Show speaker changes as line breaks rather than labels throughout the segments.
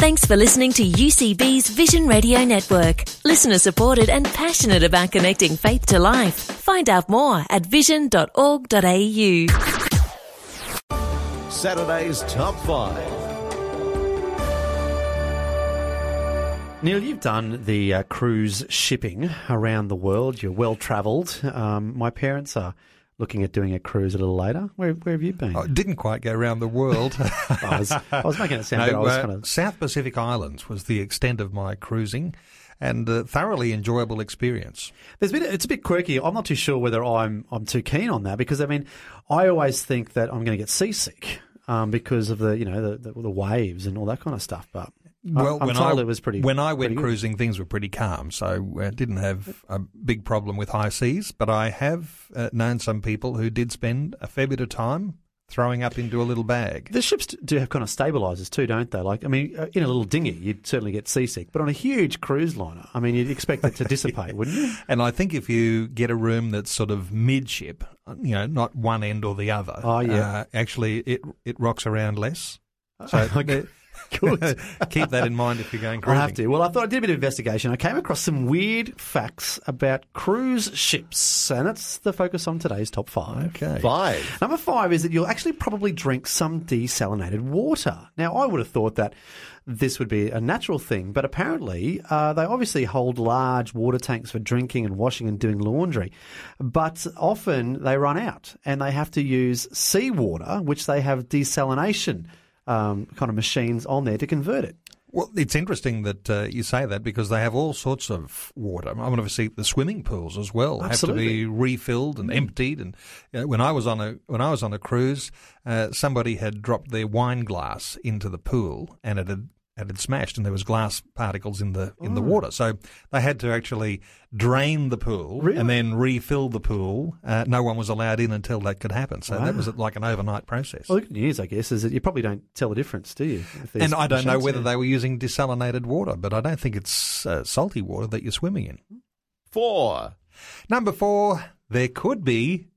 Thanks for listening to UCB's Vision Radio Network. Listener supported and passionate about connecting faith to life. Find out more at vision.org.au.
Saturday's Top 5.
Neil, you've done the uh, cruise shipping around the world. You're well travelled. Um, my parents are looking at doing a cruise a little later. Where, where have you been?
I didn't quite go around the world.
I, was, I was making it sound no, I was
uh,
kind of...
South Pacific Islands was the extent of my cruising and a thoroughly enjoyable experience.
There's been it's a bit quirky. I'm not too sure whether I'm I'm too keen on that because I mean I always think that I'm going to get seasick um, because of the you know the, the, the waves and all that kind of stuff. But well, I'm when I it was pretty
when I went cruising, things were pretty calm, so I didn't have a big problem with high seas. But I have uh, known some people who did spend a fair bit of time throwing up into a little bag.
The ships do have kind of stabilisers too, don't they? Like, I mean, uh, in a little dinghy, you'd certainly get seasick, but on a huge cruise liner, I mean, you'd expect it to dissipate, wouldn't you?
And I think if you get a room that's sort of midship, you know, not one end or the other,
oh yeah,
uh, actually, it it rocks around less. So okay. Good. Keep that in mind if you're going cruising.
I have to. Well, I thought I did a bit of investigation. I came across some weird facts about cruise ships, and that's the focus on today's top five.
Okay.
Five.
Number five is that you'll actually probably drink some desalinated water. Now, I would have thought that this would be a natural thing, but apparently uh, they obviously hold large water tanks for drinking and washing and doing laundry. But often they run out and they have to use seawater, which they have desalination um, kind of machines on there to convert it.
Well, it's interesting that uh, you say that because they have all sorts of water. I mean, obviously, the swimming pools as well
Absolutely.
have to be refilled and emptied. And you know, when I was on a when I was on a cruise, uh, somebody had dropped their wine glass into the pool, and it had it had smashed and there was glass particles in the in oh. the water. So they had to actually drain the pool
really?
and then refill the pool. Uh, no one was allowed in until that could happen. So wow. that was like an overnight process.
Well, the good news, I guess, is that you probably don't tell the difference, do you?
And I don't know whether they were using desalinated water, but I don't think it's uh, salty water that you're swimming in.
Four.
Number four, there could be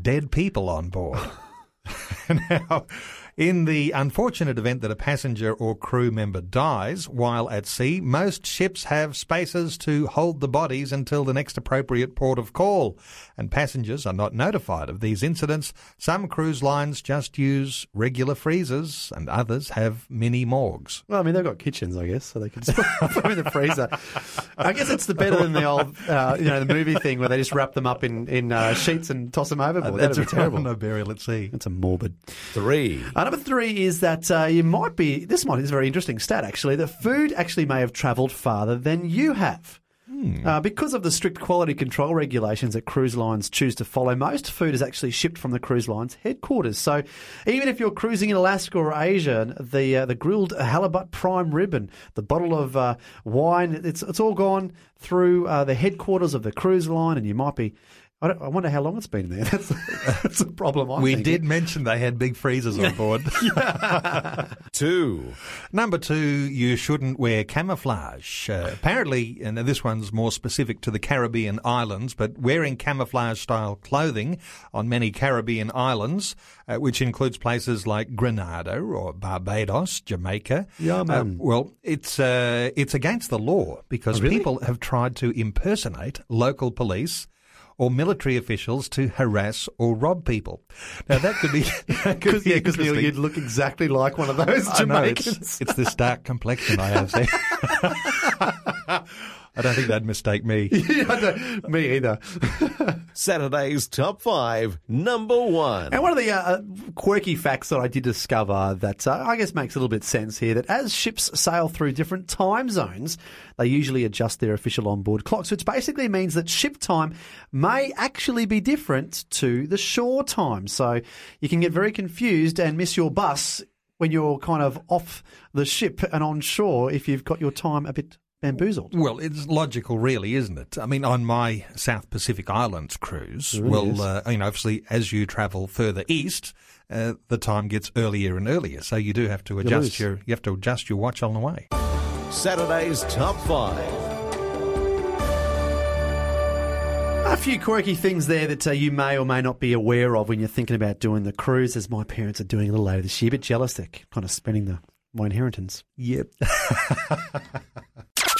dead people on board. now, in the unfortunate event that a passenger or crew member dies while at sea, most ships have spaces to hold the bodies until the next appropriate port of call, and passengers are not notified of these incidents. Some cruise lines just use regular freezers, and others have mini morgues.
Well, I mean, they've got kitchens, I guess, so they can put them in the freezer. I guess it's the better than the old, uh, you know, the movie thing where they just wrap them up in, in uh, sheets and toss them overboard.
That'd
be terrible.
No burial at sea.
It's a morbid.
Three.
Uh, number three is that uh, you might be, this might is a very interesting stat actually, that food actually may have travelled farther than you have. Hmm. Uh, because of the strict quality control regulations that cruise lines choose to follow, most food is actually shipped from the cruise line's headquarters. So, even if you're cruising in Alaska or Asia, the uh, the grilled halibut prime rib and the bottle of uh, wine, it's it's all gone through uh, the headquarters of the cruise line, and you might be I, I, wonder how long it's been there. That's, that's a problem. I'm
we did mention they had big freezers on board.
two.
Number two, you shouldn't wear camouflage. Uh, apparently, and this one's more specific to the Caribbean islands, but wearing camouflage style clothing on many Caribbean islands, uh, which includes places like Grenada or Barbados, Jamaica.
Yeah, man.
Uh, well, it's it's against the law because
oh, really?
people have tried to impersonate local police or military officials to harass or rob people. Now that could be
because yeah, because you'd look exactly like one of those Jamaicans.
Know, it's, it's this dark complexion I have there. I don't think they'd mistake me.
yeah, me either.
Saturday's top five, number one.
And one of the uh, quirky facts that I did discover that uh, I guess makes a little bit sense here that as ships sail through different time zones, they usually adjust their official onboard clocks, which basically means that ship time may actually be different to the shore time. So you can get very confused and miss your bus when you're kind of off the ship and on shore if you've got your time a bit bamboozled.
Well, it's logical, really, isn't it? I mean, on my South Pacific Islands cruise,
really
well, uh, you know, obviously, as you travel further east, uh, the time gets earlier and earlier. So you do have to adjust you your you have to adjust your watch on the way.
Saturday's top five.
A few quirky things there that uh, you may or may not be aware of when you're thinking about doing the cruise, as my parents are doing a little later this year. A bit jealous, they're kind of spending the my inheritance.
Yep.